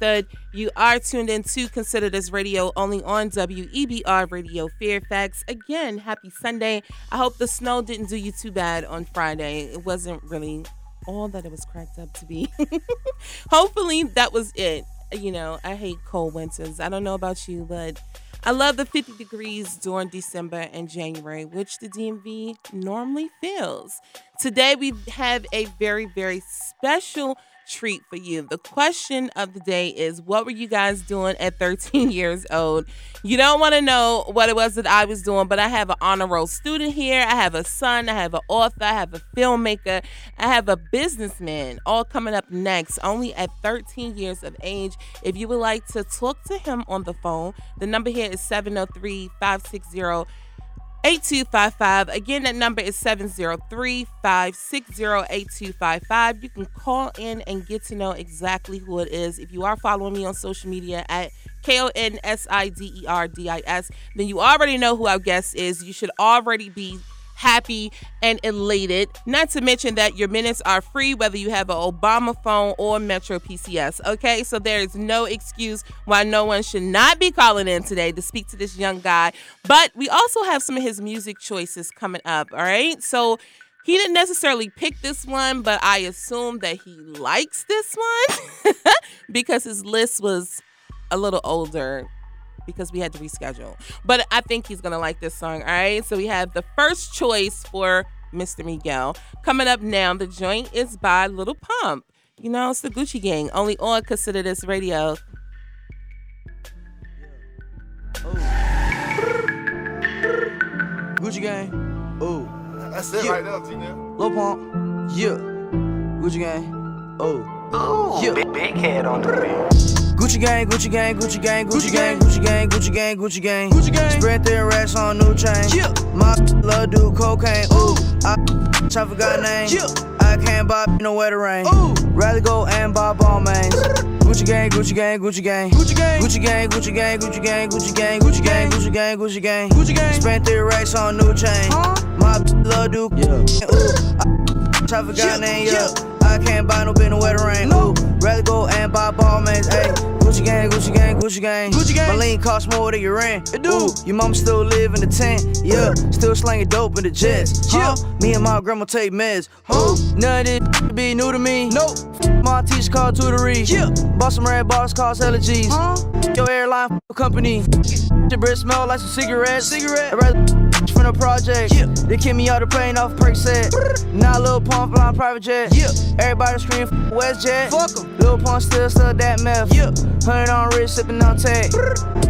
You are tuned in to Consider This Radio only on WEBR Radio Fairfax. Again, happy Sunday. I hope the snow didn't do you too bad on Friday. It wasn't really all that it was cracked up to be. Hopefully, that was it. You know, I hate cold winters. I don't know about you, but I love the 50 degrees during December and January, which the DMV normally feels. Today, we have a very, very special treat for you. The question of the day is what were you guys doing at 13 years old? You don't want to know what it was that I was doing, but I have an honor roll student here. I have a son, I have an author, I have a filmmaker, I have a businessman, all coming up next, only at 13 years of age. If you would like to talk to him on the phone, the number here is 703 560 8255. Again, that number is 703 560 8255. You can call in and get to know exactly who it is. If you are following me on social media at K O N S I D E R D I S, then you already know who our guest is. You should already be happy, and elated. Not to mention that your minutes are free whether you have an Obama phone or Metro PCS. Okay, so there is no excuse why no one should not be calling in today to speak to this young guy. But we also have some of his music choices coming up. All right, so. He didn't necessarily pick this one, but I assume that he likes this one because his list was a little older because we had to reschedule. But I think he's gonna like this song. All right. So we have the first choice for Mr. Miguel. Coming up now, the joint is by Lil Pump. You know, it's the Gucci Gang. Only on Consider This Radio. Oh. Gucci Gang. Oh. That's it yeah. right there, Tina. Lil Pump. Yeah. Gucci Gang. Oh. Ooh, yeah. big, big head on the beat. Gucci gang, Gucci gang, Gucci gang, Gucci gang, Gucci gang, Gucci gang, Gucci gang. Gucci gang. Spread their racks on new chain. Yeah. My love do cocaine. Ooh. I, I forgot name. Yeah. I can't buy no way to rain. Ooh. Rather go and buy Balmains. Gucci gang, Gucci gang, Gucci gang. Gucci gang. Gucci gang, Gucci gang, Gucci gang, Gucci gang, Gucci gang, Gucci gang, Gucci gang. Gucci gang. Spent their racks on new chain. My love do. Yeah. Ooh. I, I forgot name. Yeah. I can't buy no bin no wetter rain. Ooh, rather go and buy Balmains. Ayy. Gucci gang, Gucci gang, Gucci gang. Gucci gang. My lean cost more than your rent. It do. Ooh, your mom still live in the tent. Yeah, still slanging dope in the jets. Yeah. Me and my grandma take meds. Huh? None of this be new to me. Nope. My teacher called tutory. Yeah. Bought some red bottles, cost hella G's. Huh? Your airline company. Your breath smell like some cigarettes. Cigarette. From the project. Yeah. They kick me out the plane off Percocet. Now Lil Pump flying private jet. Yeah. Everybody scream WestJet. Fuck em. Lil Pump still stuck that meth. Yeah. Hundred on wrist, sipping on tag.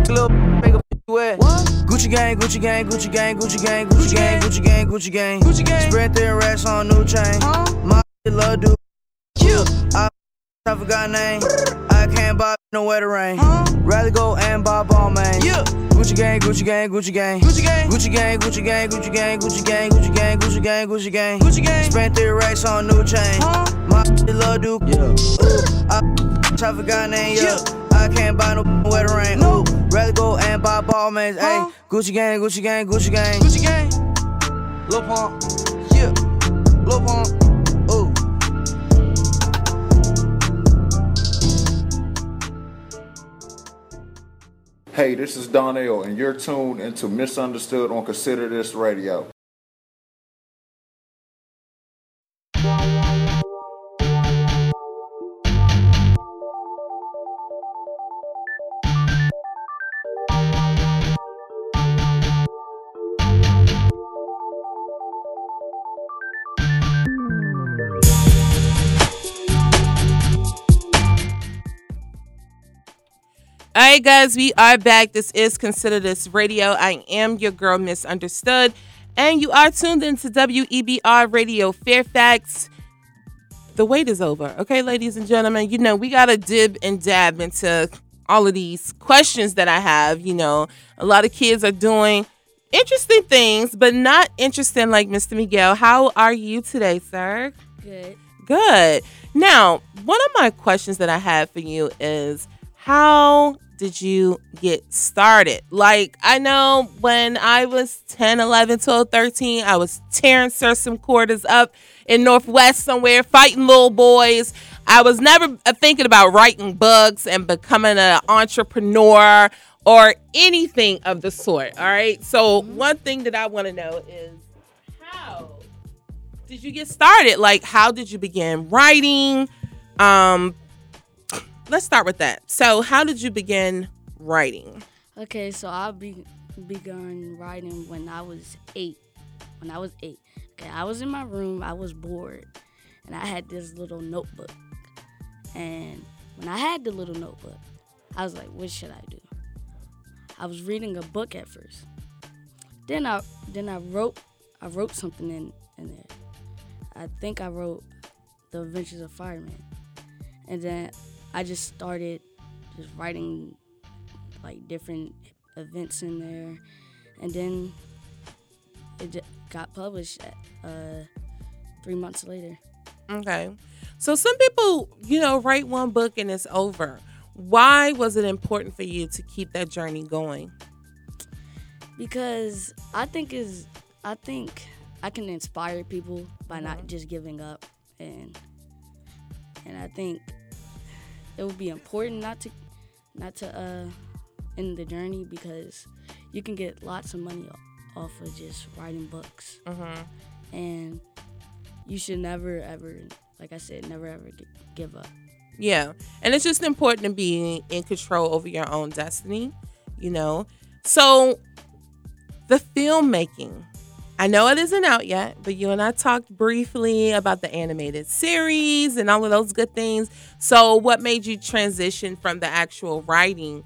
Little make a wet. What? Gucci gang, Gucci gang, Gucci gang, Gucci gang, Gucci gang, Gucci gang, Gucci gang, Gucci gang. Spread their racks on new chain. Huh? My love do. Yeah. I, I forgot name. I can't buy no wetter rain. Huh? Rather go and buy Balmain. Yeah. Gucci gang, Gucci gang, Gucci gang, Gucci gang, Gucci gang, Gucci gang, Gucci gang, Gucci gang, Gucci gang, Gucci gang, Gucci gang, Gucci gang. Spent three racks on new chain. Huh? My love do. Yeah. Ooh, I, I forgot name. Yeah. I can't buy no wetter rain. No. Rather go and buy Balmains. Huh? Gucci gang, Gucci gang, Gucci gang, Gucci gang. Lil Pump, yeah. Lil Pump, Hey, this is Donnell, and you're tuned into Misunderstood on Consider This Radio. All right, guys, we are back. This is Consider This Radio. I am your girl, Misunderstood, and you are tuned into WEBR Radio Fairfax. The wait is over, okay, ladies and gentlemen. You know, we got to dib and dab into all of these questions that I have. You know, a lot of kids are doing interesting things, but not interesting like Mr. Miguel. How are you today, sir? Good. Good. Now, one of my questions that I have for you is how did you get started? Like, I know when I was 10, 11, 12, 13, I was tearing some quarters up in Northwest somewhere, fighting little boys. I was never uh, thinking about writing books and becoming an entrepreneur or anything of the sort. All right. So, one thing that I want to know is how did you get started? Like, how did you begin writing? Um, let's start with that. So, how did you begin writing? Okay, so I be begun writing when I was eight. When I was eight. Okay, I was in my room, I was bored, and I had this little notebook. And when I had the little notebook, I was like, what should I do? I was reading a book at first. Then I then I wrote I wrote something in, in there. I think I wrote The Adventures of Fireman. And then I just started just writing like different events in there. And then it got published uh, three months later. Okay. So some people, you know, write one book and it's over. Why was it important for you to keep that journey going? because I think is I think I can inspire people by not just giving up and and I think it would be important not to not to uh end the journey because you can get lots of money off of just writing books Mm-hmm. and you should never ever like I said never ever gi- give up. Yeah. And it's just important to be in control over your own destiny, you know? So, the filmmaking. I know it isn't out yet, but you and I talked briefly about the animated series and all of those good things. So, what made you transition from the actual writing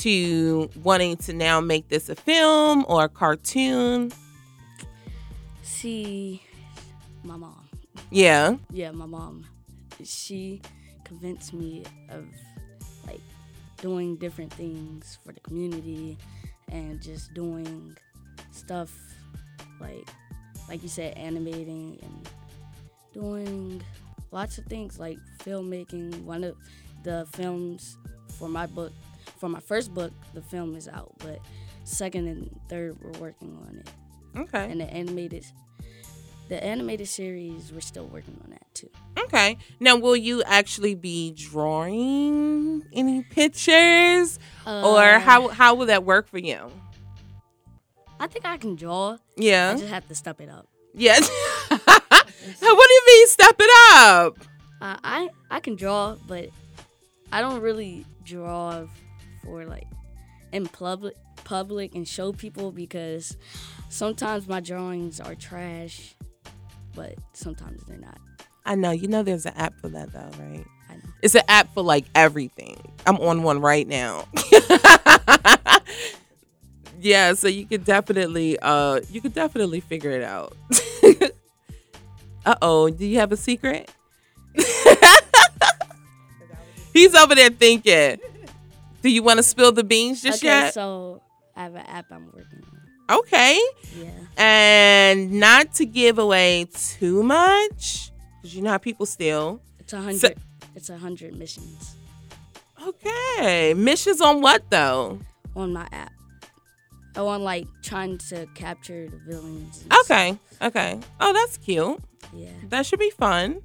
to wanting to now make this a film or a cartoon? See my mom. Yeah. yeah, my mom, she convinced me of like doing different things for the community and just doing stuff like like you said animating and doing lots of things like filmmaking one of the films for my book for my first book the film is out but second and third we're working on it Okay. and the animated the animated series we're still working on that too Okay. Now, will you actually be drawing any pictures, or Uh, how how will that work for you? I think I can draw. Yeah. I just have to step it up. Yes. what do you mean, step it up? Uh, I I can draw, but I don't really draw for like in public public and show people because sometimes my drawings are trash, but sometimes they're not. I know. You know, there's an app for that, though, right? I know. It's an app for like everything. I'm on one right now. yeah, so you could definitely uh you could definitely figure it out. uh-oh, do you have a secret? He's over there thinking. Do you want to spill the beans just okay, yet? so I have an app I'm working on. okay. Yeah. And not to give away too much, because you know how people steal. It's a hundred. it's a hundred missions Okay. Missions on what though? on my app. Oh, on like trying to capture the villains. and stuff. Okay. Okay. Oh, that's cute. Yeah. That should be fun.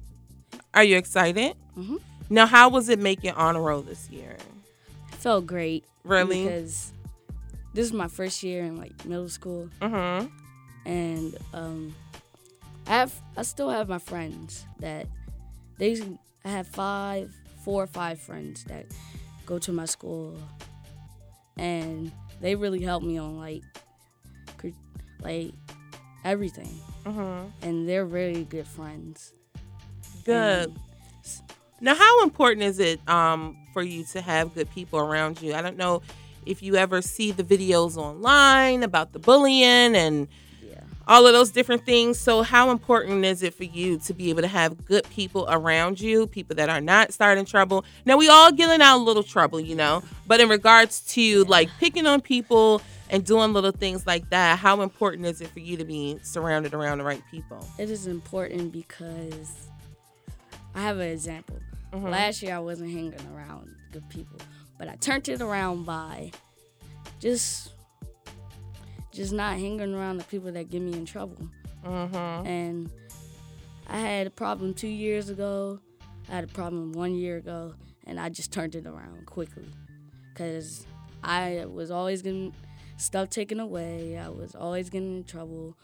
Are you excited? Mhm. Now, how was it making honor roll this year? felt great. Really? Because this is my first year in like middle school, Mm-hmm. and um, I have I still have my friends that they I have five, four or five friends that go to my school, and they really help me on like like everything, Mm-hmm. and they're really good friends. Good. And Now, how important is it um, for you to have good people around you? I don't know if you ever see the videos online about the bullying and. All of those different things. So, how important is it for you to be able to have good people around you, people that are not starting trouble? Now, we all getting out a little trouble, you know, but in regards to like picking on people and doing little things like that, how important is it for you to be surrounded around the right people? It is important because I have an example. Mhm. Last year I wasn't hanging around good people, but I turned it around by just just not hanging around the people that get me in trouble. Mm-hmm. And I had a problem two years ago. I had a problem one year ago, and I just turned it around quickly, cause I was always getting stuff taken away. I was always getting in trouble.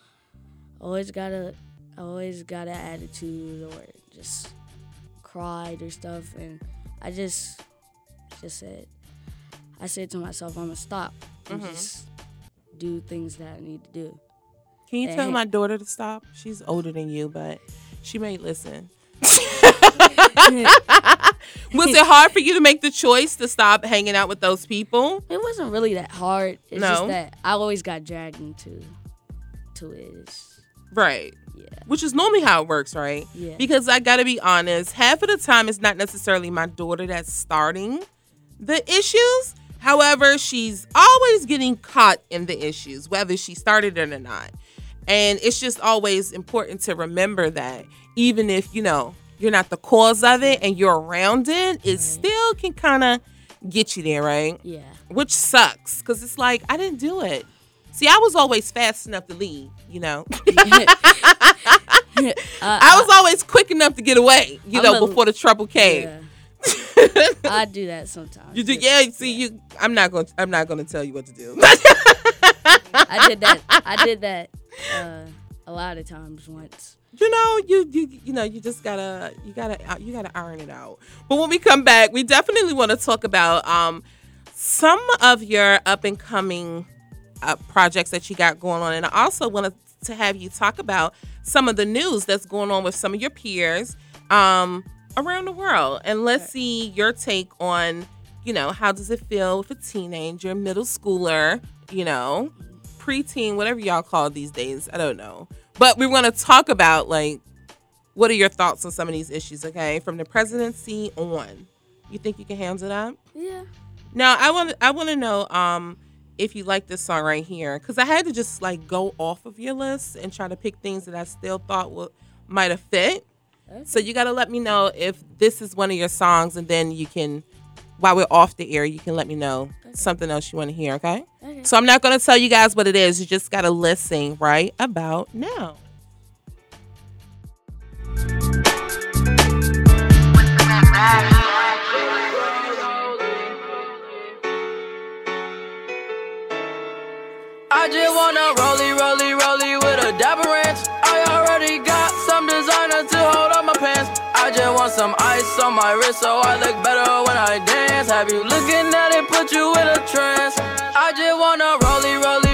Always got a, always got an attitude or just cried or stuff, and I just, just said, I said to myself, I'm gonna stop and just do things that I need to do. Can you tell Eh. my daughter to stop? She's older than you, but she may listen. Was it hard for you to make the choice to stop hanging out with those people? It wasn't really that hard. It's No? just that I always got dragged into to it. It's, Right. yeah. Which is normally how it works, right? Yeah. Because I gotta be honest, half of the time it's not necessarily my daughter that's starting the issues. However, she's always getting caught in the issues, whether she started it or not. And it's just always important to remember that even if, you know, you're not the cause of it and you're around it, it still can kind of get you there, right? Yeah. Which sucks because it's like, I didn't do it. See, I was always fast enough to leave, you know? Uh, I was always quick enough to get away, you I'm know, a- before the trouble came. yeah. I do that sometimes. You do, yeah. See, you. I'm not going. to I'm not going to tell you what to do. I did that. I did that uh, a lot of times once. you know, you you you know, you just gotta you gotta uh, you gotta iron it out. But when we come back, we definitely want to talk about um some of your up and coming uh, projects that you got going on, and I also wanted to have you talk about some of the news that's going on with some of your peers um around the world, and let's see your take on you know how does it feel with a teenager, middle schooler, you know, preteen, whatever y'all call it these days. I don't know. But we want to talk about like what are your thoughts on some of these issues, okay? From the presidency on. You think you can handle that? Yeah. Now, I want I want to know um if you like this song right here cuz I had to just like go off of your list and try to pick things that I still thought would might have fit. So you got to let me know if this is one of your songs and then you can while we're off the air, you can let me know something else you want to hear, okay? Okay. So I'm not going to tell you guys what it is. You just got to listen right about now. I just wanna rollie, rollie, rollie some ice on my wrist so I look better when I dance. Have you looking at it, put you in a trance? I just wanna rollie, rollie,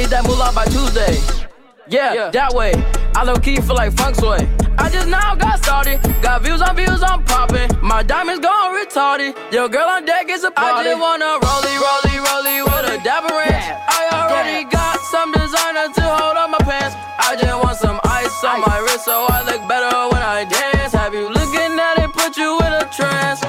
need that moolah by Tuesday. Yeah, that way. I low key feel like funk sway. I just now got started. Got views on views, I'm popping. My diamonds gone retarded. Your girl on deck is a party. I just wanna rollie, rollie, rollie with a dapper ranch. I already got some designer to hold up my pants. I just want some ice on my wrist so I look better when I dance. Have you looking at it, put you in a trance?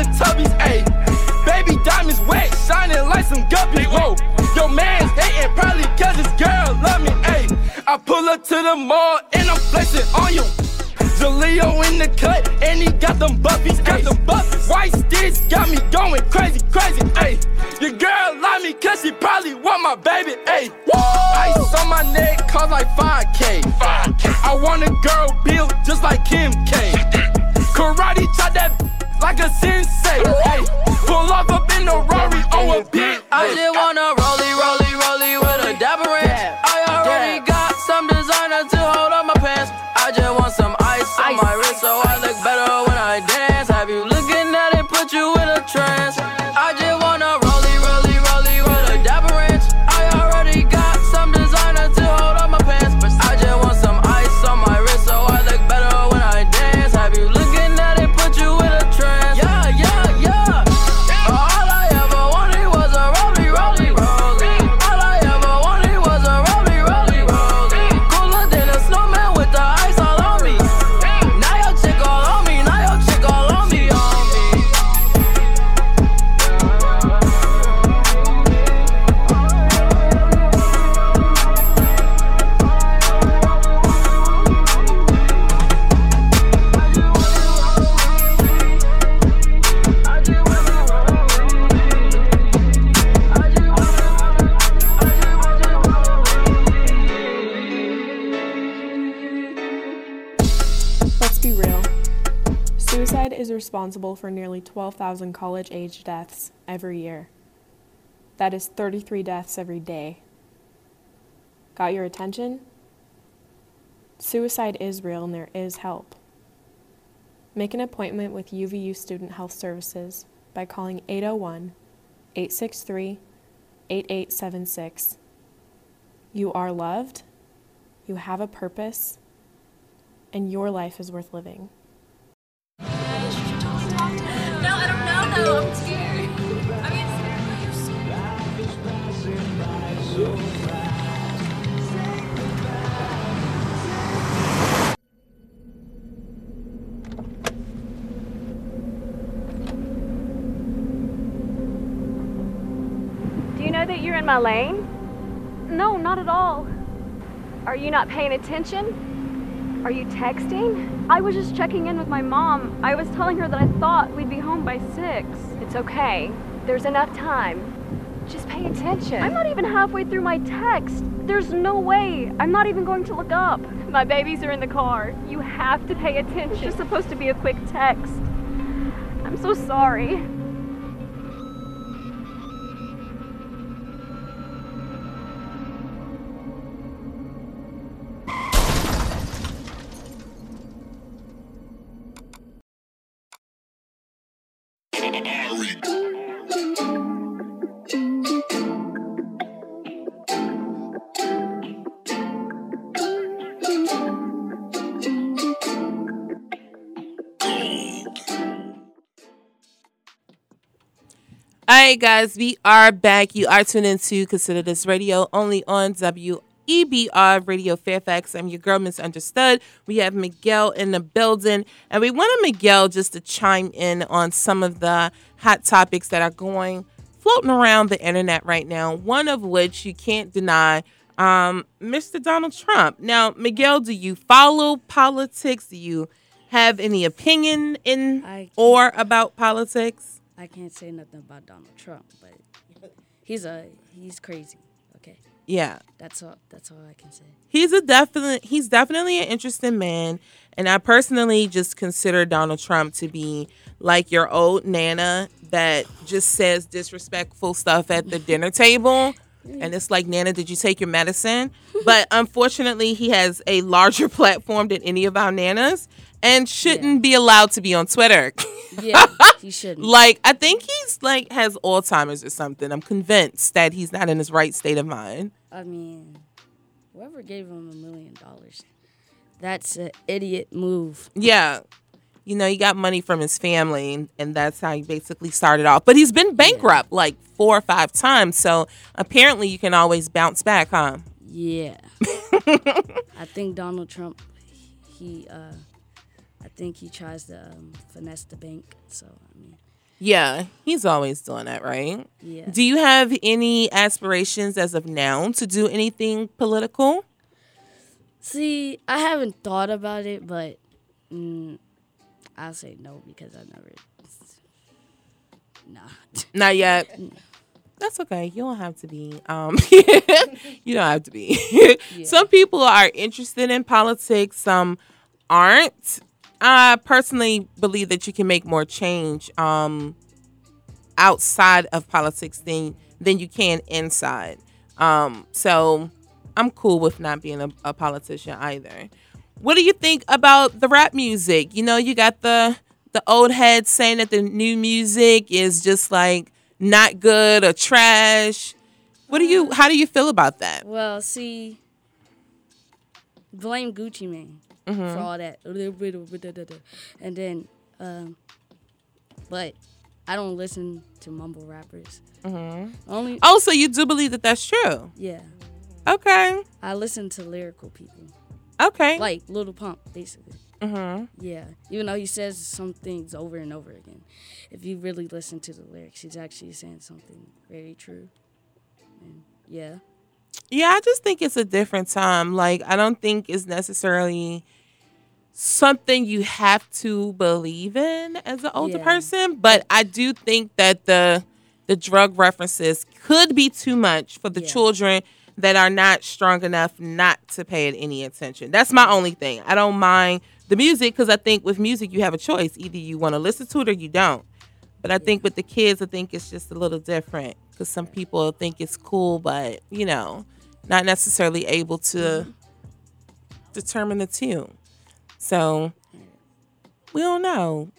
Teletubbies, ayy. Baby diamonds wet, shining like some guppies, whoa. Your man's hating probably cause his girl love me, ayy. I pull up to the mall and I'm flexing on you. Jaleo in the cut and he got them buffies, got them buffies. White sticks got me going crazy, crazy, ayy. Your girl love me cause she probably want my baby, ayy. Ice on my neck cost like 5K. 5K. I want a girl built just like Kim K. Karate chop that like a sensei. Hey, pull off up in the Rari, oh a bit. I just wanna rollie, rollie, rollie with be real. Suicide is responsible for nearly 12,000 college age deaths every year. That is 33 deaths every day. Got your attention? Suicide is real and there is help. Make an appointment with UVU Student Health Services by calling 801 863 8876. You are loved, you have a purpose, and your life is worth living. No, I don't know though. I'm scared. I mean, Do you know that you're in my lane? No, not at all. Are you not paying attention? Are you texting? I was just checking in with my mom. I was telling her that I thought we'd be home by six. It's okay. There's enough time. Just pay attention. I'm not even halfway through my text. There's no way. I'm not even going to look up. My babies are in the car. You have to pay attention. It's just supposed to be a quick text. I'm so sorry. All right, guys, we are back. You are tuned into Consider This Radio only on WEBR Radio Fairfax. I'm your girl, Misunderstood. We have Miguel in the building, and we wanted Miguel just to chime in on some of the hot topics that are going floating around the internet right now. One of which you can't deny. Um, Mr. Donald Trump. Now, Miguel, do you follow politics? Do you have any opinion in or about politics? I can't say nothing about Donald Trump, but he's a he's crazy. Yeah. that's all. That's all I can say. He's a definite he's definitely an interesting man. And I personally just consider Donald Trump to be like your old nana that just says disrespectful stuff at the dinner table. And it's like, Nana, did you take your medicine? But unfortunately, he has a larger platform than any of our nanas and shouldn't be allowed to be on Twitter. Yeah, he shouldn't. like, I think he's like has Alzheimer's or something. I'm convinced that he's not in his right state of mind. I mean, whoever gave him a million dollars, that's an idiot move. Yeah. You know, he got money from his family, and, and that's how he basically started off. But he's been bankrupt like four or five times. So apparently you can always bounce back, huh? Yeah. I think Donald Trump, he, uh, I think he tries to um, finesse the bank. So I mean, Yeah, he's always doing that, right? Yeah. Do you have any aspirations as of now to do anything political? see, I haven't thought about it, but mm, I'll say no because I never. Nah. Not yet. That's okay. You don't have to be. Um, you don't have to be. Some people are interested in politics. Some aren't. I personally believe that you can make more change um, outside of politics than than you can inside. Um, so I'm cool with not being a, a politician either. What do you think about the rap music? You know, you got the the old heads saying that the new music is just like not good or trash. What do you? How do you feel about that? Well, see, blame Gucci Mane for Mhm. all that, and then, um, but I don't listen to mumble rappers. Mhm. Only Oh, so you do believe that that's true? yeah, Okay. I listen to lyrical people Okay. like Lil Pump, basically. Mhm. Yeah, even though he says some things over and over again, if you really listen to the lyrics, he's actually saying something very true. And yeah. Yeah, I just think it's a different time. Like, I don't think it's necessarily something you have to believe in as an older Yeah. person, but I do think that the the drug references could be too much for the Yeah. children that are not strong enough not to pay it any attention. That's my only thing. I don't mind the music because I think with music you have a choice. Either you want to listen to it or you don't. But I think with the kids, I think it's just a little different because some people think it's cool, but you know, not necessarily able to determine the tune. So we don't know.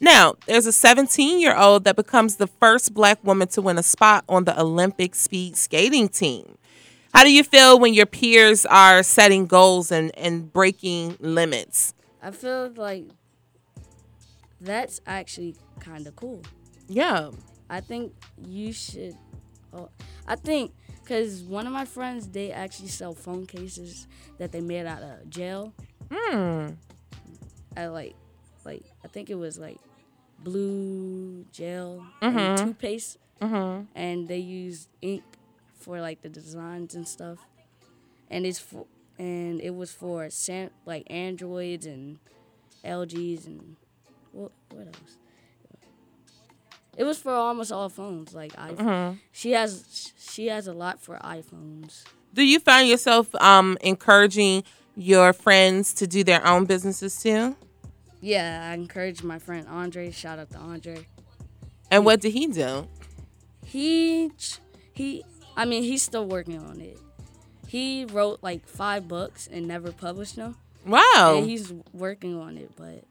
Now, there's a 17 year old that becomes the first black woman to win a spot on the Olympic speed skating team. How do you feel when your peers are setting goals and, and breaking limits? I feel like that's actually kind of cool. Yeah. I think you should. Oh, I think because one of my friends, they actually sell phone cases that they made out of gel. Hmm. I like, like I think it was like blue gel Mhm. and toothpaste, Mhm. and they used ink for like the designs and stuff. And it's for and it was for Sam, like Androids and LGs and what what else? It was for almost all phones. Like iPhone. Mhm. She has she has a lot for iPhones. Do you find yourself um, encouraging your friends to do their own businesses too? Yeah, I encourage my friend Andre. Shout out to Andre. And what did he do? He he. I mean, he's still working on it. He wrote like five books and never published them. Wow. And he's working on it, but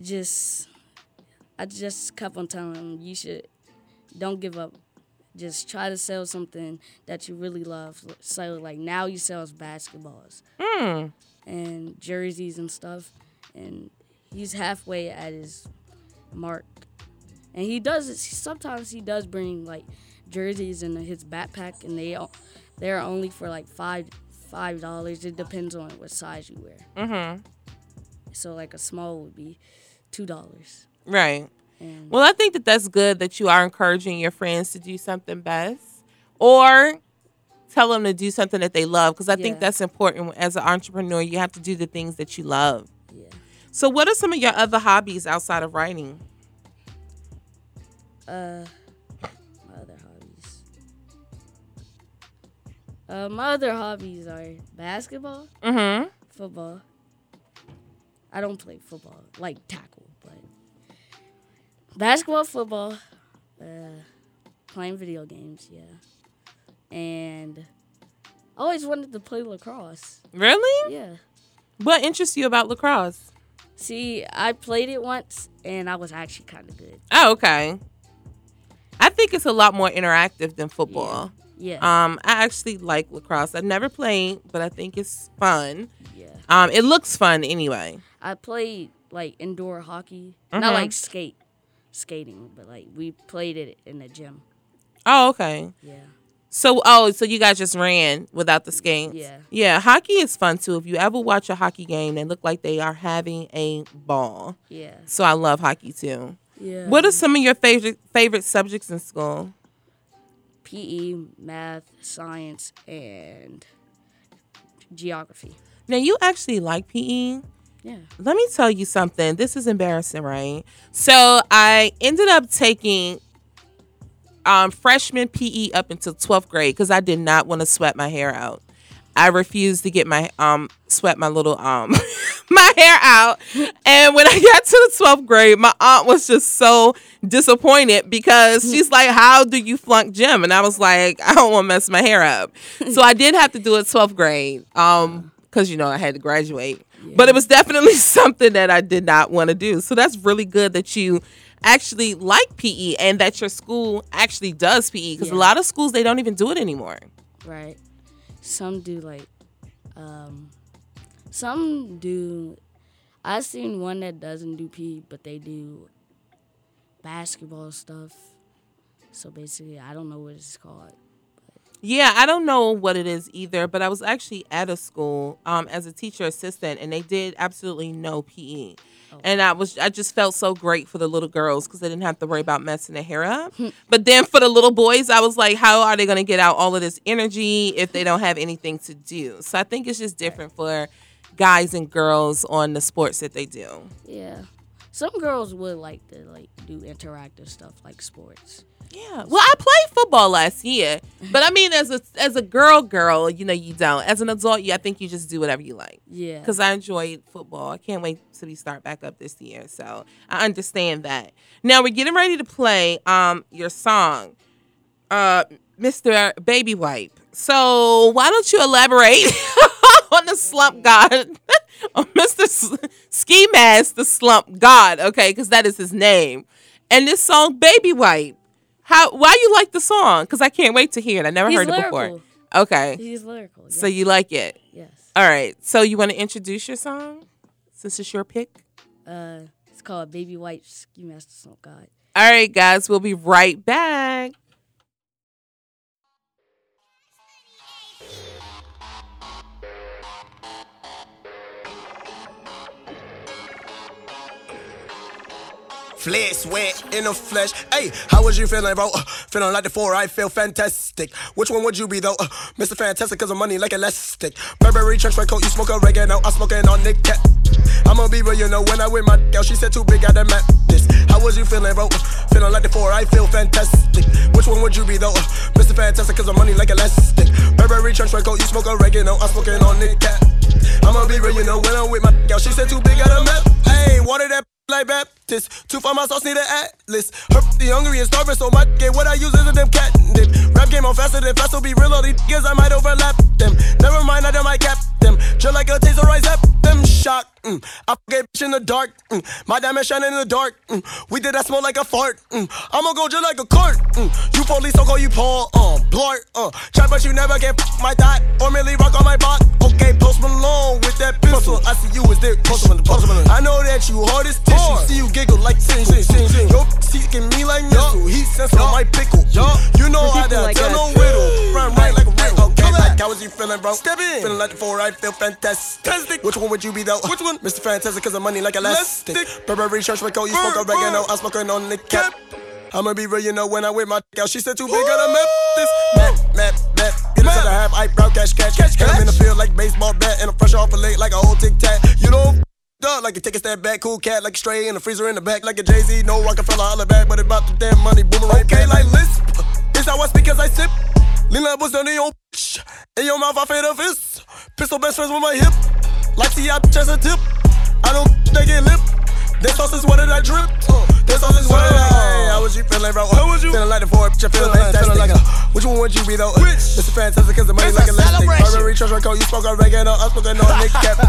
just I just kept on telling him you should don't give up. Just try to sell something that you really love. So like now he sells basketballs Hmm. and jerseys and stuff, and he's halfway at his mark. And he does sometimes he does bring like jerseys in his backpack, and they o- they're only for like five five dollars. It depends on what size you wear. Mm-hmm. So like a small would be two dollars. Right. And Well, I think that that's good that you are encouraging your friends to do something best or tell them to do something that they love because I think that's important as an entrepreneur. You have to do the things that you love. Yeah. So, what are some of your other hobbies outside of writing? uh, Uh, my other hobbies are basketball, Mm-hmm. football. I don't play football like tackle, but basketball, football, uh, playing video games, yeah, and I always wanted to play lacrosse. Really? Yeah. What interests you about lacrosse? See, I played it once, and I was actually kind of good. Oh, okay. I think it's a lot more interactive than football. Yeah. Um, I actually like lacrosse. I've never played, but I think it's fun. Yeah. Um, it looks fun anyway. I played like indoor hockey, Mhm. not like skate, skating, but like we played it in the gym. Oh, okay. Yeah. So, oh, so you guys just ran without the skates? Yeah. Yeah, hockey is fun too. If you ever watch a hockey game, they look like they are having a ball. Yeah. So I love hockey too. Yeah. What are some of your favorite favorite subjects in school? PE, math, science, and geography. Now you actually like PE. Yeah. Let me tell you something. This is embarrassing, right? So I ended up taking um, freshman PE up until 12th grade because I did not want to sweat my hair out. I refused to get my um sweat my little um my hair out. And when I got to the 12th grade, my aunt was just so disappointed because she's like, How do you flunk gym? And I was like, I don't want to mess my hair up. So I did have to do it 12th grade. Um, because you know I had to graduate. But it was definitely something that I did not want to do. So that's really good that you actually like PE and that your school actually does PE because a lot of schools they don't even do it anymore. Right. Some do like um some do I've seen one that doesn't do PE but they do basketball stuff. So basically I don't know what it's called. Yeah, I don't know what it is either, but I was actually at a school um, as a teacher assistant, and they did absolutely no PE. And I was, I just felt so great for the little girls because they didn't have to worry about messing their hair up. Hmm. but then for the little boys, I was like, how are they going to get out all of this energy if they don't have anything to do? So I think it's just different for guys and girls on the sports that they do. Yeah. Some girls would like to like do interactive stuff like sports. Yeah. Well, I played football last year, but I mean, as a as a girl, girl, you know, you don't. As an adult, yeah, I think you just do whatever you like. Yeah. Because I enjoyed football. I can't wait till we start back up this year. So I understand that. Now we're getting ready to play um your song, uh, Mr. Baby Wipe. So why don't you elaborate on the slump god, on Mr. S- Ski Mask, the slump god? Okay, because that is his name, and this song, Baby Wipe. How? Why you like the song? Because I can't wait to hear it. I never He's heard it before. Okay. He's lyrical. So you like it? Yes. All right. So you want to introduce your song since it's your pick? Uh it's called Baby Wipe Ski Mask the Slump God. All right, guys. We'll be right back. Flesh, sweat in the flesh. Hey, how was you feeling, bro? Uh, feeling like the four, I feel fantastic. Which one would you be, though? Uh, Mr. Fantastic, cause of money like elastic. Burberry trench my coat, you smoke oregano, I'm smoking on Nick Cat. I'ma be real, you know, when I with my girl, she said too big, I done met this. How was you feeling, bro? Uh, feeling like the four, I feel fantastic. Which one would you be, though? Uh, Mr. Fantastic, cause of money like elastic. Burberry trench my coat, you smoke oregano, I'm smoking on Nick Cat. I'ma be real, you know, when I'm with my girl, she said too big, I done met. Hey, water that like Baptist. Two for my sauce, need an atlas. Her the hungry and starving, so my game, what I use is a damn cat dip. Rap game on faster than fast, so be real, all these niggas I might overlap them. Never mind, I done my cap them. Just like a taser, I zap them. Shock. Mm. I get bitch in the dark. Mm. My diamond shining in the dark. Mm. We did that smoke like a fart. Mm. I'ma go just like a cart. Mm. You police, so call you Paul. Uh, blart. Uh, try, but you never get my dot or merely rock on my bot. Okay, post Malone with that pistol. I see you is there. Post Malone, post Malone. I know that you hard as tissue. See you giggle like sing, sing, sing, sing. Yo, seeking me like missile. He sense on my pickle. You know how that like tell us. no riddle. Run right like a riddle. Okay, like how was you feeling, bro? Step in. Feeling like the four, I feel fantastic. Which one would you be though? Which one? Mr. Fantastic, cause of money like elastic. Burberry church coat, you smoke oregano, I'm smoking on the cap. I'ma be real, you know, when I with my girl, she said too big, gotta map this. Map, map, map. Get it to the half, eyebrow, catch, catch. And I'm in the field like baseball bat, and I'm fresh off a late like a old tic tac. You know, Dog, like you take a step back, cool cat, like a stray in the freezer in the back, like a Jay Z, no Rockefeller, holla back, but about the damn money, boomerang. Okay, like lisp, is how I speak as I sip. Lean like was done in your bitch. In your mouth, I fade a fist. Pistol best friends with my hip. Like see, I bitch as a tip. I don't they get lip. This sauce is what did I drip? This sauce is what did I. How was you feeling, bro? How was you feeling like the four? Bitch, I feel fantastic. Like a, which one would you be though? Which? Mr. Fantastic, cause the money like elastic. Burberry, treasure coat, you spoke oregano, I'm smoking on Nick Cap.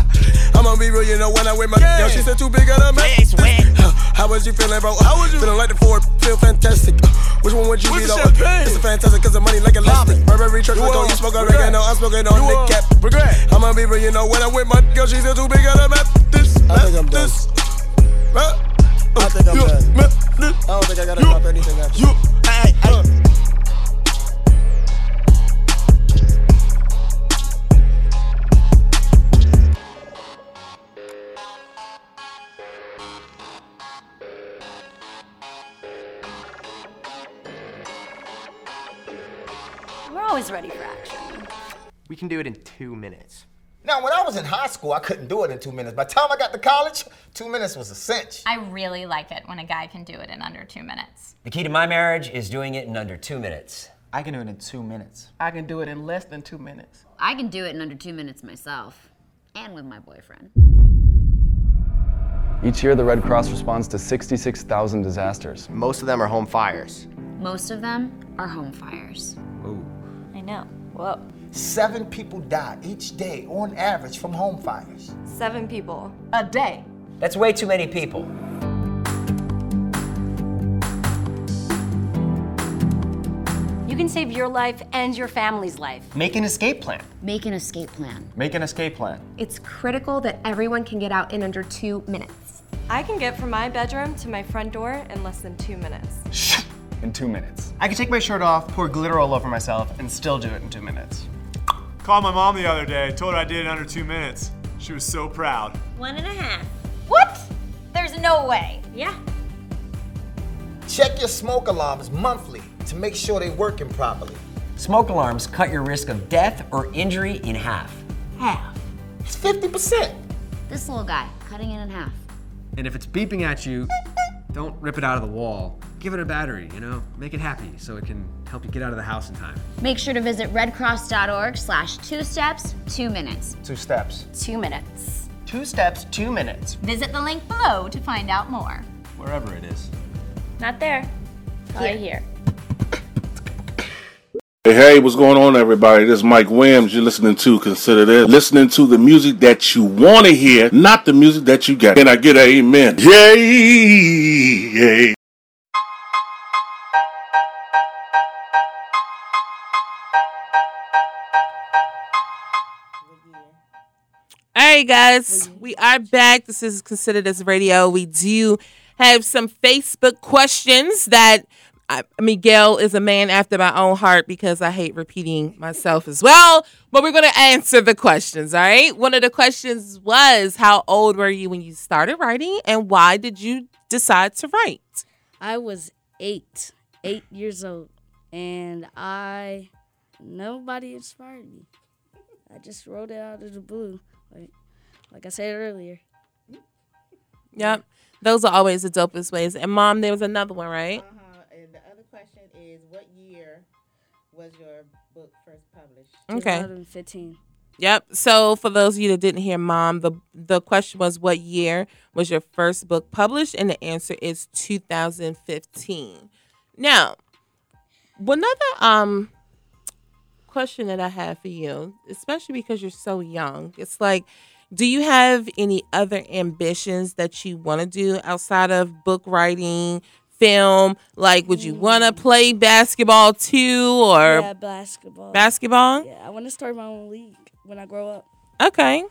I'ma be real, you know, when I with my girl, she said too big, I done met this. How was you feeling, bro? How was you feeling like the four? Feel fantastic. Which one would you be though? Mr. Fantastic, cause the money like a elastic. Burberry, treasure coat, you spoke oregano, I'm smoking on Nick Cap. I'ma be real, you know, when I with my girl, she said too big, I done met this. I think I'm done. I think I'm done. I don't think I gotta drop anything after. You, ay, ay. Always ready for action. We can do it in two minutes. Now, when I was in high school, I couldn't do it in two minutes. By the time I got to college, two minutes was a cinch. I really like it when a guy can do it in under two minutes. The key to my marriage is doing it in under two minutes. I can do it in two minutes. I can do it in less than two minutes. I can do it in under two minutes myself, and with my boyfriend. Each year, the Red Cross responds to 66,000 disasters. Most of them are home fires. Most of them are home fires. Ooh. I know. Whoa. Seven people die each day on average from home fires. Seven people. A day. That's way too many people. You can save your life and your family's life. Make an escape plan. Make an escape plan. Make an escape plan. It's critical that everyone can get out in under two minutes. I can get from my bedroom to my front door in less than two minutes. In two minutes. I can take my shirt off, pour glitter all over myself, and still do it in two minutes. Called my mom the other day, told her I did it in under two minutes. She was so proud. One and a half. What? There's no way. Yeah. Check your smoke alarms monthly to make sure they're working properly. Smoke alarms cut your risk of death or injury in half. Half. It's 50%. This little guy, cutting it in half. And if it's beeping at you, don't rip it out of the wall. Give it a battery, you know? Make it happy so it can help you get out of the house in time. Make sure to visit redcross.org slash two steps, two minutes. Two steps. Two minutes. Two steps, two minutes. Visit the link below to find out more. Wherever it is. Not there. Right here. Hey, hey, what's going on, everybody? This is Mike Williams. You're listening to Consider This. Listening to the music that you want to hear, not the music that you got. Can I get an amen? Yay! Yay! Right, guys, we are back. This is Consider This radio. We do have some Facebook questions that I, Miguel is a man after my own heart because I hate repeating myself as well. But we're going to answer the questions, all right? One of the questions was How old were you when you started writing, and why did you decide to write? I was eight, eight years old, and I nobody inspired me. I just wrote it out of the blue, like like I said earlier. Yep. Those are always the dopest ways. And mom, there was another one, right? Uh-huh. And the other question is, what year was your book first published? Okay. 2015. Yep. So for those of you that didn't hear mom, the the question was what year was your first book published? And the answer is 2015. Now, another um question that I have for you, especially because you're so young, it's like do you have any other ambitions that you want to do outside of book writing, film? Like, would you want to play basketball too, or yeah, basketball. basketball? Yeah, I want to start my own league when I grow up. Okay.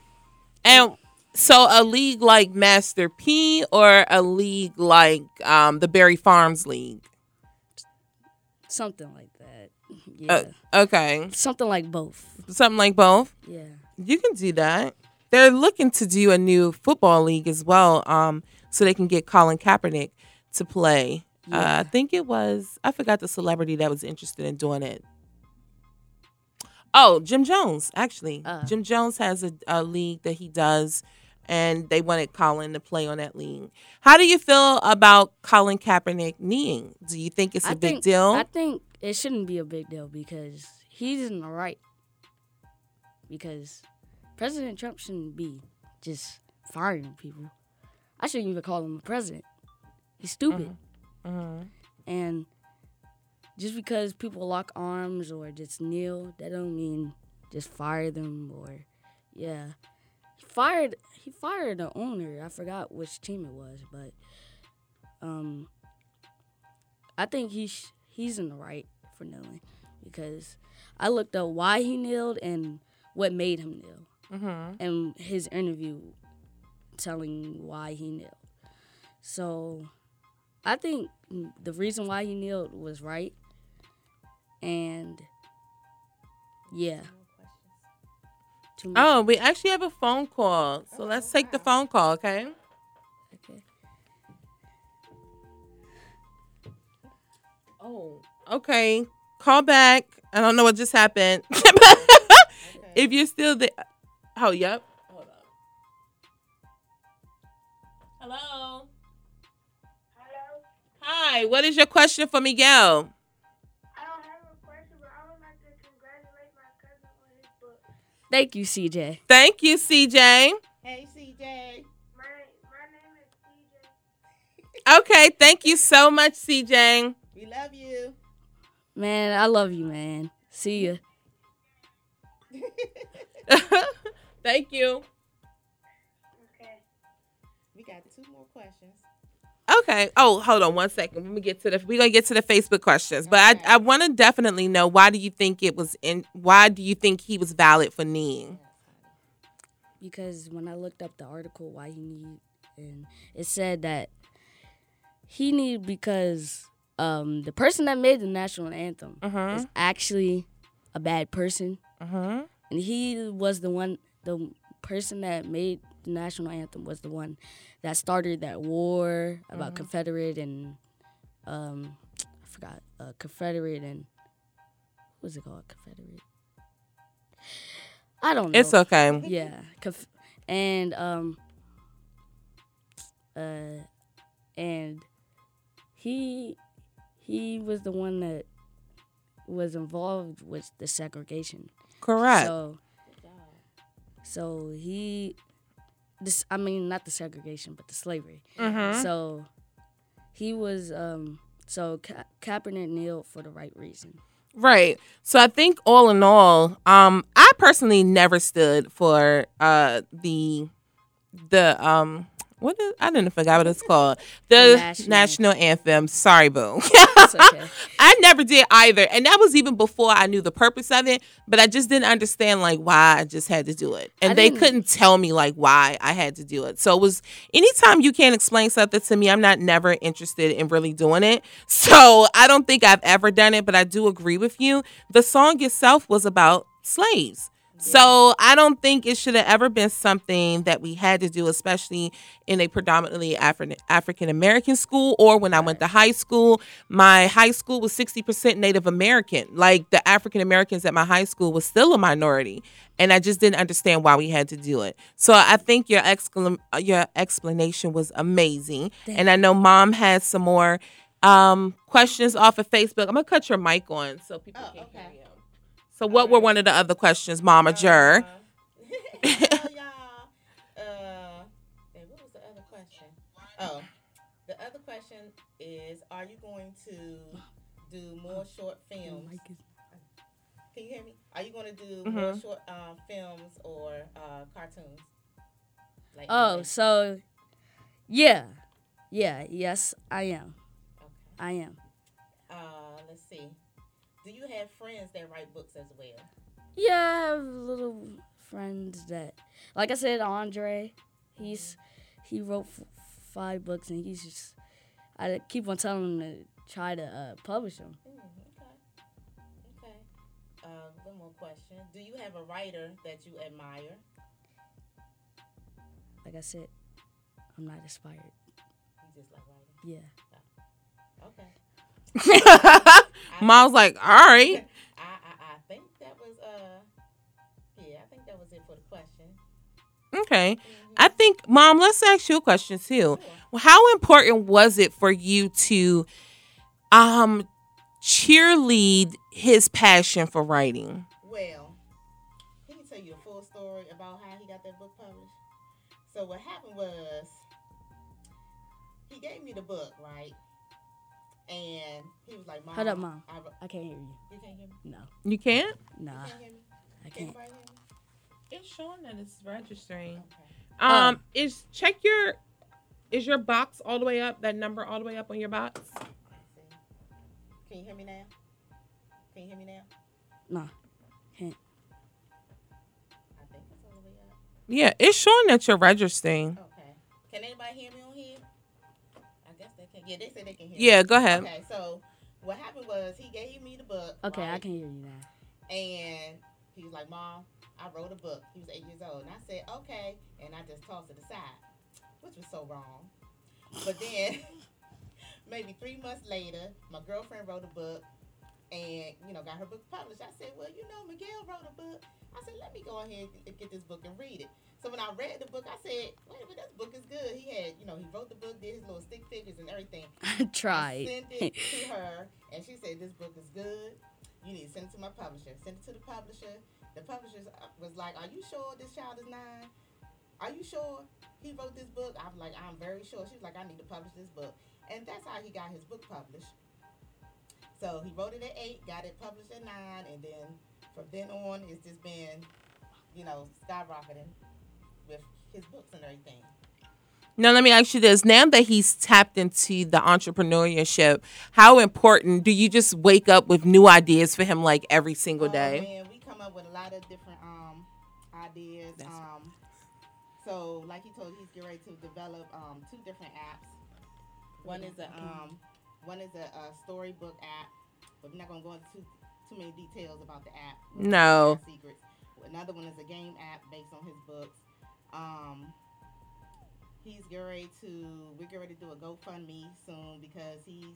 And so a league like Master P or a league like um, the Berry Farms League? Something like that. Yeah. Uh, okay. Something like both. Something like both? Yeah. You can do that. They're looking to do a new football league as well, um, so they can get Colin Kaepernick to play. Uh, I think it was I forgot the celebrity that was interested in doing it. Oh, Jim Jones, actually. Jim Jones has a, a league that he does, and they wanted Colin to play on that league. How do you feel about Colin Kaepernick kneeing? Do you think it's a I big think, deal? I think it shouldn't be a big deal because he's in the right. Because President Trump shouldn't be just firing people. I shouldn't even call him a president. He's stupid. Mhm. And just because people lock arms or just kneel, that don't mean just fire them or yeah. He fired he fired the owner. I forgot which team it was, but um I think he's he's in the right for kneeling because I looked up why he kneeled and what made him kneel. Mhm. And his interview telling why he kneeled. So I think the reason why he kneeled was right. And yeah. Oh, we actually have a phone call. So let's take the phone call, okay? Okay. Oh, okay. Call back. I don't know what just happened. If you're still there. Oh, yep. Hold up. Hello. Hello. Hi. What is your question for Miguel? Thank you, CJ. Thank you, CJ. Hey, CJ. My, my CJ. Okay, thank you so much, CJ. We love you. Man, I love you, man. See ya. Thank you. Okay. We got two more questions. Okay. Oh, hold on one second. Let me get to the. We're gonna get to the Facebook questions, but I I want to definitely know why do you think it was in? Why do you think he was valid for kneeing? because when I looked up the article why he need and it said that he need because um the person that made the national anthem Mhm. is actually a bad person. Mhm. And he was the one the person that made the national anthem was the one that started that war about Mhm. Confederate and um I forgot uh, Confederate and what was it called Confederate I don't know. It's okay. Yeah, conf- and um, uh, and he he was the one that was involved with the segregation. Correct. So, so he, this I mean not the segregation, but the slavery. Mhm. So he was um. So Ka- Kaepernick kneeled for the right reason. Right. So I think all in all, um, I personally never stood for uh the the um what is I didn't forget what it's called. The National national, anthem. Sorry, boo. okay. I never did either. And that was even before I knew the purpose of it. But I just didn't understand like why I just had to do it. And I they didn't- couldn't tell me like why I had to do it. So it was anytime you can't explain something to me, I'm not never interested in really doing it. So I don't think I've ever done it, but I do agree with you. The song itself was about slaves. So I don't think it should have ever been something that we had to do, especially in a predominantly Afri- African American school or when I went to high school. My high school was 60% Native American. Like the African Americans at my high school was still a minority. And I just didn't understand why we had to do it. So I think your exclam- your explanation was amazing. Thank and I know mom has some more um, questions off of Facebook. I'm gonna cut your mic on so people can hear you. So what were one of the other questions, Mama Jur? Uh, and what was the other question? Oh, the other question is: Are you going to do more short films? Can you hear me? Are you going to do more Mhm. short um, films or uh, cartoons? Like Oh, anime? so yeah, yeah, yes, I am. I am. Uh, let's see. Do you have friends that write books as well? Yeah, I have little friends that, like I said, Andre, he's he wrote f- five books and he's just I keep on telling him to try to uh, publish them. Okay. Okay. Uh, one more question. Do you have a writer that you admire? Like I said, I'm not inspired. You just like writing? Yeah. Okay. Mom's like, all right. I, I, I think that was uh yeah, I think that was it for the question. Okay. I think, Mom, let's ask you a question too. How important was it for you to um cheerlead his passion for writing? Well, he can tell you a full story about how he got that book published. So what happened was he gave me the book, right? And he was like, Mom, Hold up, Mom. I, I can't hear you. You can't hear me? No. You can't? Nah. You can't hear me? I can't. Anybody hear me? It's showing that it's registering. Oh. Um, is check your is your box all the way up? That number all the way up on your box? Can you hear me now? Can you hear me now? Nah. Can't. I think it's all the way up. Yeah, it's showing that you're registering. Okay. Can anybody hear me Yeah, they said they can hear Yeah, me. go ahead. Okay, so what happened was he gave me the book. Okay, I can hear you now. And he was like, Mom, I wrote a book. He was eight years old. And I said, okay. And I just tossed it aside, which was so wrong. But then, maybe three months later, my girlfriend wrote a book and, you know, got her book published. I said, well, you know, Miguel wrote a book. I said, let me go ahead and get this book and read it. So when I read the book, I said, wait a minute, this book is good. He had, you know, he wrote the book, did his little stick figures and everything. I tried. I sent it to her, and she said, this book is good. you need to send it to my publisher. Send it to the publisher. The publisher was like, Are you sure this child is nine? Are you sure he wrote this book? I'm like, I'm very sure. She was like, I need to publish this book. And that's how he got his book published. So he wrote it at eight, got it published at nine, and then from then on, it's just been, you know, skyrocketing with his books and everything. Now, let me ask you this. Now that he's tapped into the entrepreneurship, how important do you just wake up with new ideas for him like every single day? Oh, man, we come up with a lot of different um, ideas. Um, so, like he told, he's getting ready to develop um, two different apps. One is a um, one is a, a storybook app, but we're not gonna go into too, too many details about the app. No. Secrets. Another one is a game app based on his books. Um, he's getting ready to we're ready to do a GoFundMe soon because he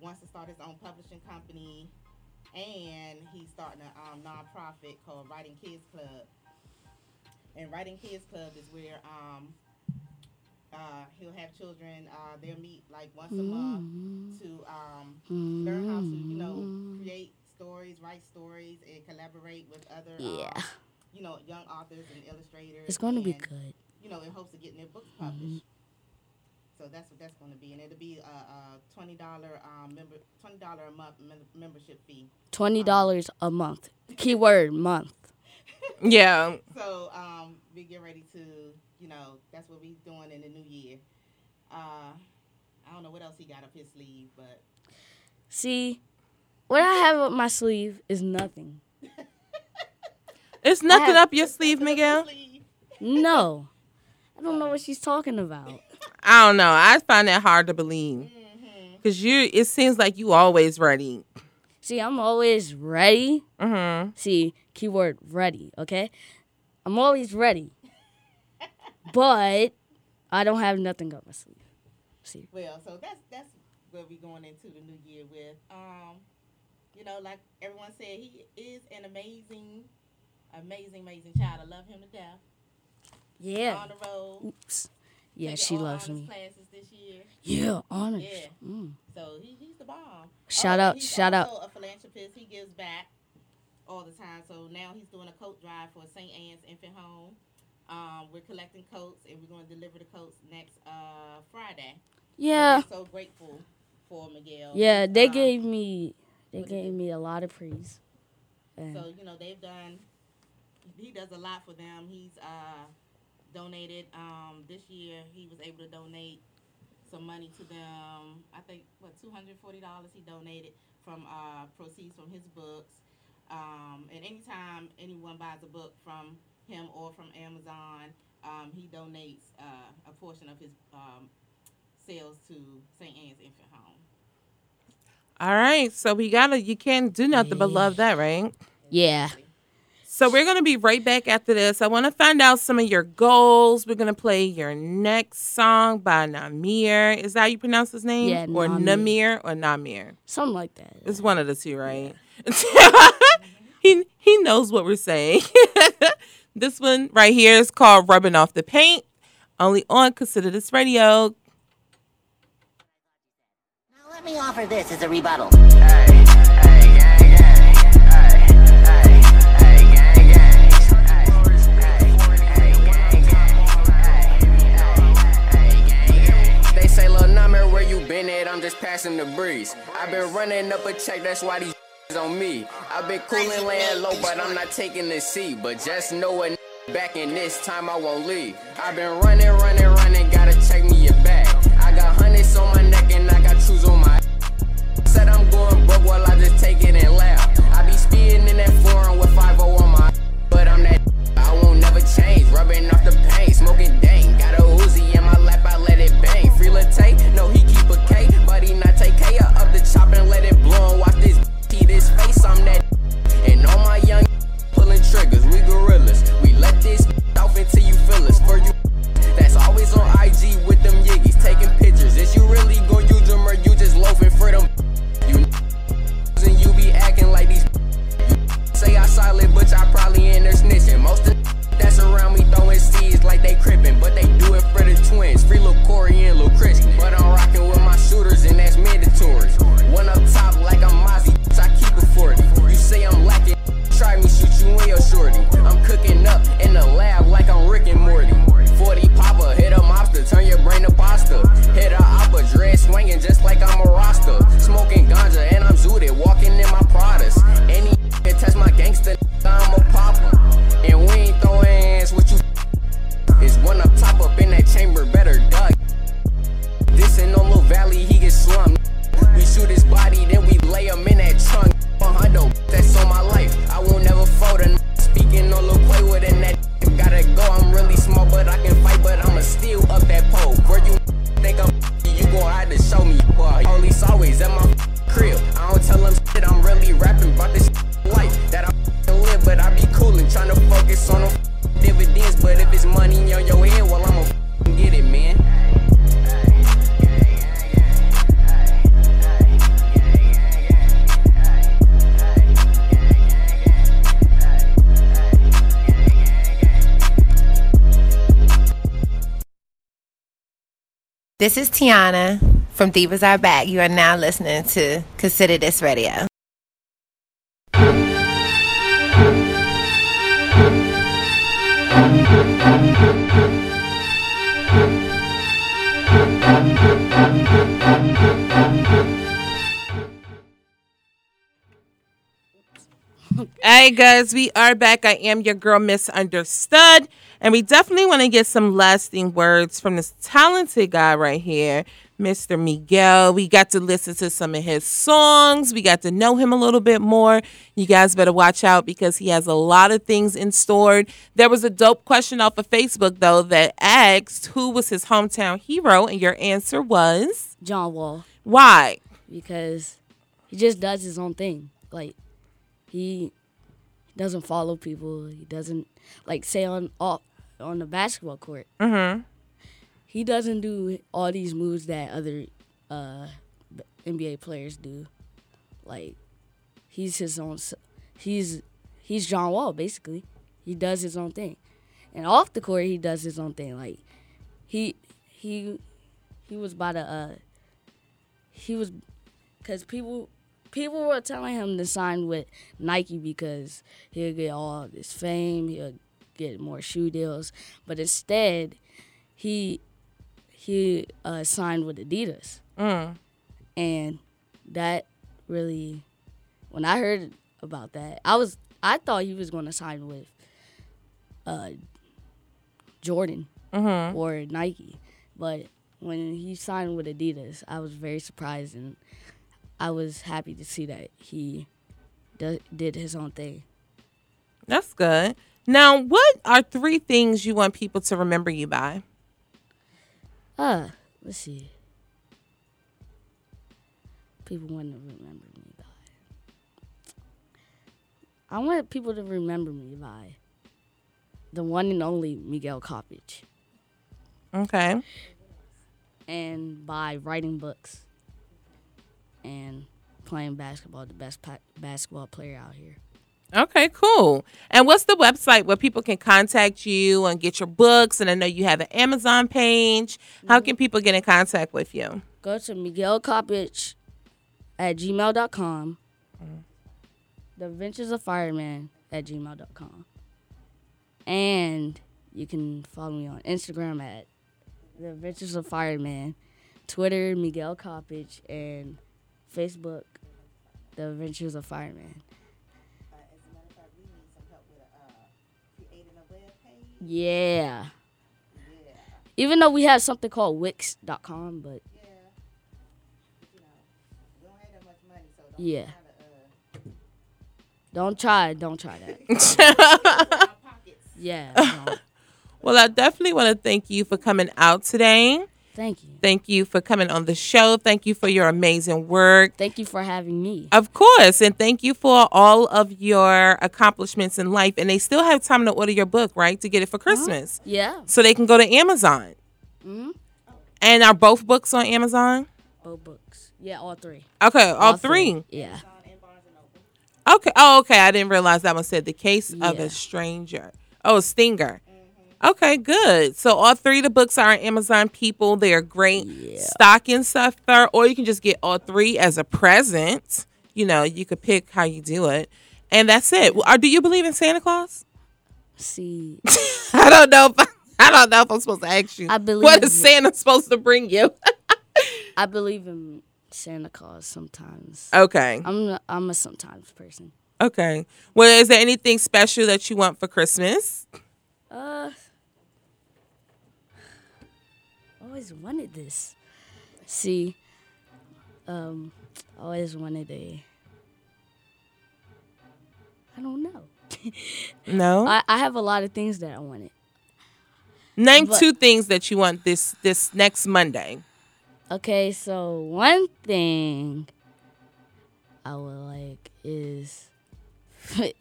wants to start his own publishing company and he's starting a um, nonprofit called Writing Kids Club. And Writing Kids Club is where um, uh, he'll have children. Uh, they'll meet like once a month to um, learn how to, you know, create stories, write stories, and collaborate with other, Yeah. um, you know, young authors and illustrators. It's gonna be good. You know, in hopes of getting their books published. So that's what that's going to be, and it'll be a, a twenty dollar um, member twenty dollar a month mem- membership fee. Twenty dollars a month. Keyword month. Yeah. So um, we get ready to, you know, that's what we doing in the new year. Uh, I don't know what else he got up his sleeve, but See, what I have up my sleeve is nothing. It's nothing up your sleeve, Miguel. No. I don't know what she's talking about. I don't know. I find that hard to believe. Cause you, it seems like you always ready. See, I'm always ready. Mm-hmm. See, keyword ready, okay? I'm always ready. But I don't have nothing up my sleeve. See. well, so that's that's where we going into the new year with. Um, you know, like everyone said, he is an amazing, amazing, amazing child. I love him to death. Yeah. On the road. Oops. Yeah, taking she loves me. Classes this year. Yeah, honors. Yeah. Mm. So he, he's the bomb. Shout Oh, out- he's shout out. also a philanthropist. He gives back all the time. So now he's doing a coat drive for St. Anne's Infant Home. Um, we're collecting coats and we're going to deliver the coats next uh, Friday. So Yeah. we're so grateful for Miguel. Yeah, they Um, gave me they gave me a lot of praise. And So you know they've done. He does a lot for them. He's uh, donated um, this year. He was able to donate some money to them. I think what two hundred forty dollars he donated from uh, proceeds from his books. Um, and anytime anyone buys a book from him or from Amazon, um, he donates uh, a portion of his um, sales to St. Anne's Infant Home. All right. So we gotta. You can't do nothing but love that, right? Yeah. So we're gonna be right back after this. I want to find out some of your goals. We're gonna play your next song by Namir. Is that how you pronounce his name? Yeah, Or Namir. Namir or Namir? Something like that. It's one of the two, right? he he knows what we're saying. this one right here is called "Rubbing Off the Paint." Only on Consider This Radio. Now let me offer this as a rebuttal. They say, Lil Number, where you been at? I'm just passing the breeze. I've been running up a check, that's why these on me. I've been cooling, laying low, but I'm not taking the seat. But just know a back in this time I won't leave. I've been running, running, running, gotta check me your bag. I got hundreds on my neck and I got shoes on my Said I'm going broke while I just take it and laugh. I be speeding in that foreign with 5 on my but I'm that I won't never change. Rubbing off the pain, smoking This is Tiana from Divas Are Back. You are now listening to Consider This Radio. Hey guys, we are back. I am your girl, Misunderstood. And we definitely want to get some lasting words from this talented guy right here, Mr. Miguel. We got to listen to some of his songs. We got to know him a little bit more. You guys better watch out because he has a lot of things in store. There was a dope question off of Facebook, though, that asked who was his hometown hero, and your answer was John Wall. Why? Because he just does his own thing. Like he doesn't follow people. He doesn't like say on off on the basketball court. Mm-hmm. He doesn't do all these moves that other uh, NBA players do. Like he's his own. He's he's John Wall basically. He does his own thing, and off the court he does his own thing. Like he he he was by the uh he was because people people were telling him to sign with Nike because he'll get all this fame, he'll get more shoe deals. But instead, he he uh, signed with Adidas, Mm. and that really, when I heard about that, I was I thought he was going to sign with uh, Jordan Mhm. or Nike, but when he signed with Adidas, I was very surprised and I was happy to see that he do, did his own thing. That's good. Now, what are three things you want people to remember you by? Uh, let's see. People want to remember me by. I want people to remember me by the one and only Miguel Coppage. Okay. And by writing books and playing basketball, the best basketball player out here. Okay, cool. And what's the website where people can contact you and get your books? And I know you have an Amazon page. How can mm-hmm. people get in contact with you? Go to Miguel Coppage at gmail.com. Mm-hmm. The Adventures of Fireman at gmail.com. And you can follow me on Instagram at The Adventures of Fireman, Twitter, Miguel Coppage, and Facebook, The Adventures of Fireman. Yeah. Even though we have something called Wix.com, but yeah. Don't try. Don't try that. yeah. no. Well, I definitely want to thank you for coming out today. Thank you. Thank you for coming on the show. Thank you for your amazing work. Thank you for having me. Of course. And thank you for all of your accomplishments in life. And they still have time to order your book, right? To get it for Christmas. Yeah. So they can go to Amazon. hmm And are both books on Amazon? Both books. Yeah, all three. Okay, all, three. Yeah. Okay. Oh, okay. I didn't realize that one said the case of Yeah. a stranger. Oh, Stinger. Okay, good. So all three of the books are on Amazon. People, they are great stocking stuffer, or you can just get all three as a present. You know, you could pick how you do it, and that's it. Or do you believe in Santa Claus? See, I don't know. If I, don't know if I'm supposed to ask you. I believe What is Santa supposed to bring you? I believe in Santa Claus sometimes. Okay. I'm a, I'm a sometimes person. okay. Well, is there anything special that you want for Christmas? Uh, always wanted this. See, um, I always wanted a. I don't know. No. I, I have a lot of things that I wanted. Name But- two things that you want this this next Monday. Okay, so one thing I would like is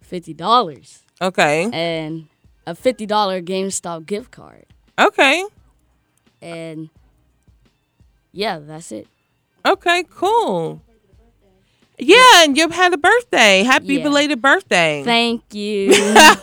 fifty dollars. Okay. And a fifty dollar GameStop gift card. Okay. And yeah, that's it. Okay, cool. Yeah, and you've had a birthday. Happy Yeah. belated birthday. Thank you.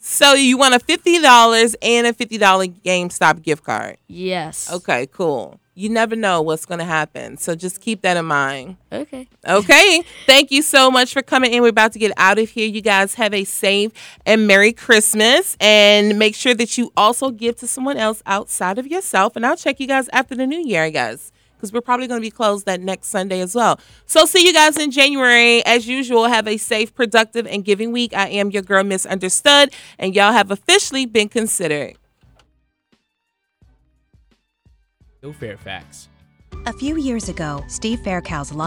So you want a fifty dollars and a fifty dollar GameStop gift card. Yes. Okay, cool. You never know what's gonna happen, so just keep that in mind. Okay. Okay. Thank you so much for coming in. We're about to get out of here. You guys have a safe and Merry Christmas. And make sure that you also give to someone else outside of yourself. And I'll check you guys after the new year, guys. Because we're probably going to be closed that next Sunday as well. So, see you guys in January. As usual, have a safe, productive, and giving week. I am your girl, Misunderstood, and y'all have officially been considered. Fairfax. A few years ago, Steve Faircow's long